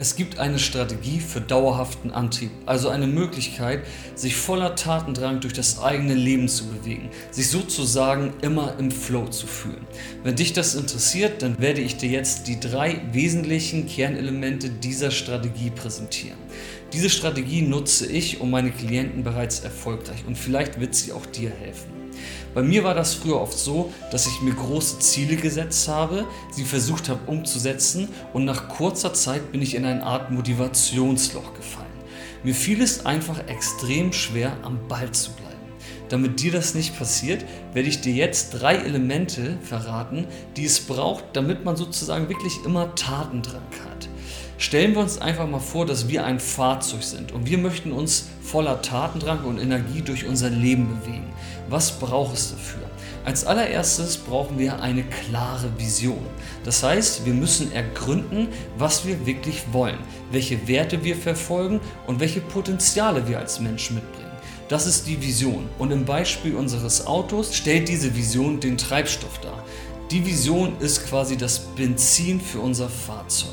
Es gibt eine Strategie für dauerhaften Antrieb, also eine Möglichkeit, sich voller Tatendrang durch das eigene Leben zu bewegen, sich sozusagen immer im Flow zu fühlen. Wenn dich das interessiert, dann werde ich dir jetzt die drei wesentlichen Kernelemente dieser Strategie präsentieren. Diese Strategie nutze ich um meine Klienten bereits erfolgreich und vielleicht wird sie auch dir helfen. Bei mir war das früher oft so, dass ich mir große Ziele gesetzt habe, sie versucht habe umzusetzen und nach kurzer Zeit bin ich in eine Art Motivationsloch gefallen. Mir fiel es einfach extrem schwer, am Ball zu bleiben. Damit dir das nicht passiert, werde ich dir jetzt drei Elemente verraten, die es braucht, damit man sozusagen wirklich immer Tatendrang hat. Stellen wir uns einfach mal vor, dass wir ein Fahrzeug sind und wir möchten uns voller Tatendrang und Energie durch unser Leben bewegen. Was braucht es dafür? Als allererstes brauchen wir eine klare Vision. Das heißt, wir müssen ergründen, was wir wirklich wollen, welche Werte wir verfolgen und welche Potenziale wir als Mensch mitbringen. Das ist die Vision und im Beispiel unseres Autos stellt diese Vision den Treibstoff dar. Die Vision ist quasi das Benzin für unser Fahrzeug.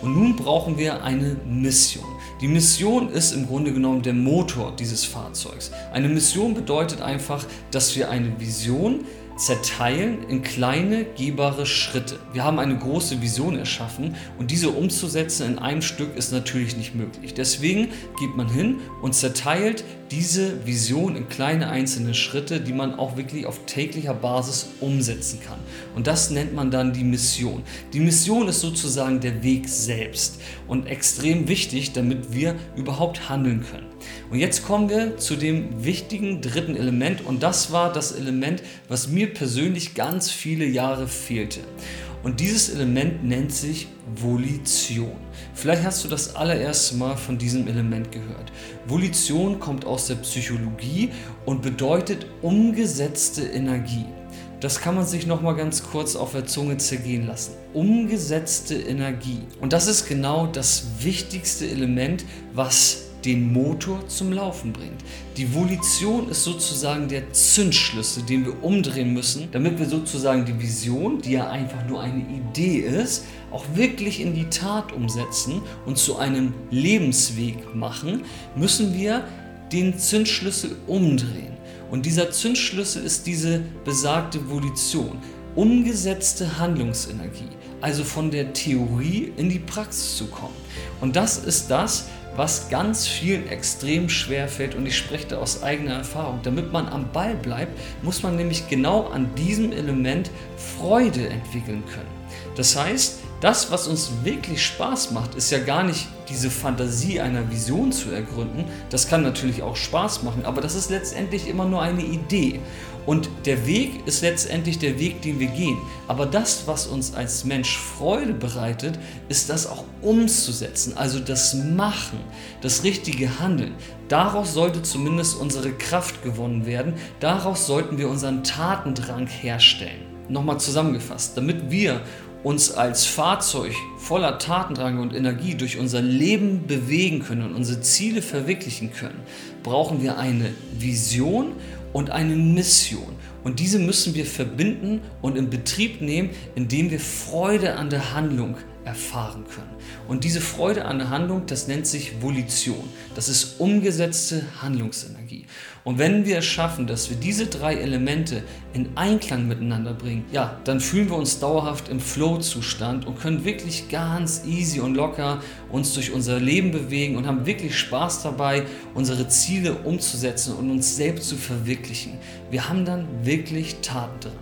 Und nun brauchen wir eine Mission. Die Mission ist im Grunde genommen der Motor dieses Fahrzeugs. Eine Mission bedeutet einfach, dass wir eine Vision zerteilen in kleine, gehbare Schritte. Wir haben eine große Vision erschaffen und diese umzusetzen in einem Stück ist natürlich nicht möglich. Deswegen geht man hin und zerteilt diese Vision in kleine einzelne Schritte, die man auch wirklich auf täglicher Basis umsetzen kann. Und das nennt man dann die Mission. Die Mission ist sozusagen der Weg selbst und extrem wichtig, damit wir überhaupt handeln können. Und jetzt kommen wir zu dem wichtigen dritten Element und das war das Element, was mir persönlich ganz viele Jahre fehlte. Und dieses Element nennt sich Volition. Vielleicht hast du das allererste Mal von diesem Element gehört. Volition kommt aus der Psychologie und bedeutet umgesetzte Energie. Das kann man sich noch mal ganz kurz auf der Zunge zergehen lassen. Umgesetzte Energie. Und das ist genau das wichtigste Element, was den Motor zum Laufen bringt. Die Volition ist sozusagen der Zündschlüssel, den wir umdrehen müssen, damit wir sozusagen die Vision, die ja einfach nur eine Idee ist, auch wirklich in die Tat umsetzen und zu einem Lebensweg machen, müssen wir den Zündschlüssel umdrehen. Und dieser Zündschlüssel ist diese besagte Volition, umgesetzte Handlungsenergie, also von der Theorie in die Praxis zu kommen. Und das ist das, was ganz vielen extrem schwer fällt und ich spreche da aus eigener Erfahrung. Damit man am Ball bleibt, muss man nämlich genau an diesem Element Freude entwickeln können. Das heißt, das, was uns wirklich Spaß macht, ist ja gar nicht diese Fantasie einer Vision zu ergründen. Das kann natürlich auch Spaß machen, aber das ist letztendlich immer nur eine Idee. Und der Weg ist letztendlich der Weg, den wir gehen. Aber das, was uns als Mensch Freude bereitet, ist das auch umzusetzen. Also das Machen, das richtige Handeln. Daraus sollte zumindest unsere Kraft gewonnen werden. Daraus sollten wir unseren Tatendrang herstellen. Nochmal zusammengefasst, damit wir uns als Fahrzeug voller Tatendrang und Energie durch unser Leben bewegen können und unsere Ziele verwirklichen können, brauchen wir eine Vision und eine Mission. Und diese müssen wir verbinden und in Betrieb nehmen, indem wir Freude an der Handlung erfahren können. Und diese Freude an der Handlung, das nennt sich Volition. Das ist umgesetzte Handlungsenergie. Und wenn wir es schaffen, dass wir diese drei Elemente in Einklang miteinander bringen, ja, dann fühlen wir uns dauerhaft im Flow-Zustand und können wirklich ganz easy und locker uns durch unser Leben bewegen und haben wirklich Spaß dabei, unsere Ziele umzusetzen und uns selbst zu verwirklichen. Wir haben dann wirklich Tatendrang.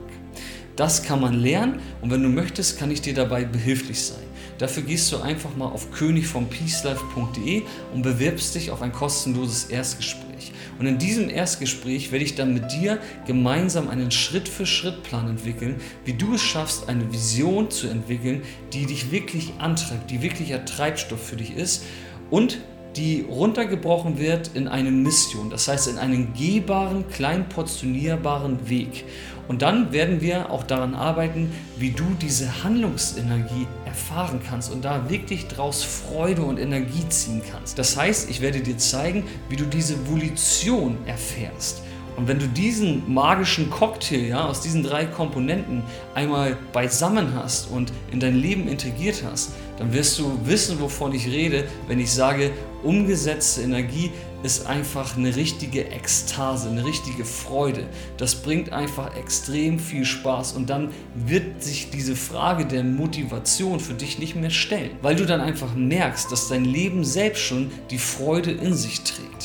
Das kann man lernen und wenn du möchtest, kann ich dir dabei behilflich sein. Dafür gehst du einfach mal auf königvompeacelife.de und bewirbst dich auf ein kostenloses Erstgespräch. Und in diesem Erstgespräch werde ich dann mit dir gemeinsam einen Schritt-für-Schritt-Plan entwickeln, wie du es schaffst, eine Vision zu entwickeln, die dich wirklich antreibt, die wirklicher Treibstoff für dich ist und die runtergebrochen wird in eine Mission, das heißt in einen gehbaren, klein portionierbaren Weg. Und dann werden wir auch daran arbeiten, wie du diese Handlungsenergie erfahren kannst und da wirklich draus Freude und Energie ziehen kannst. Das heißt, ich werde dir zeigen, wie du diese Volition erfährst Und wenn du diesen magischen Cocktail ja, aus diesen drei Komponenten einmal beisammen hast und in dein Leben integriert hast, dann wirst du wissen, wovon ich rede, wenn ich sage, umgesetzte Energie ist einfach eine richtige Ekstase, eine richtige Freude. Das bringt einfach extrem viel Spaß und dann wird sich diese Frage der Motivation für dich nicht mehr stellen, weil du dann einfach merkst, dass dein Leben selbst schon die Freude in sich trägt.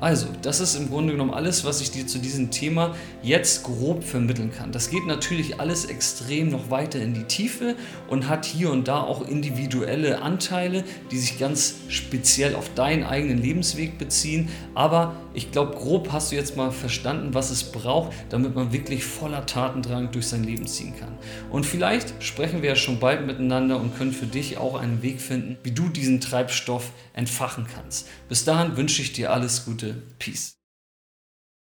Also, das ist im Grunde genommen alles, was ich dir zu diesem Thema jetzt grob vermitteln kann. Das geht natürlich alles extrem noch weiter in die Tiefe und hat hier und da auch individuelle Anteile, die sich ganz speziell auf deinen eigenen Lebensweg beziehen. Aber ich glaube, grob hast du jetzt mal verstanden, was es braucht, damit man wirklich voller Tatendrang durch sein Leben ziehen kann. Und vielleicht sprechen wir ja schon bald miteinander und können für dich auch einen Weg finden, wie du diesen Treibstoff entfachen kannst. Bis dahin wünsche ich dir alles Gute. Peace.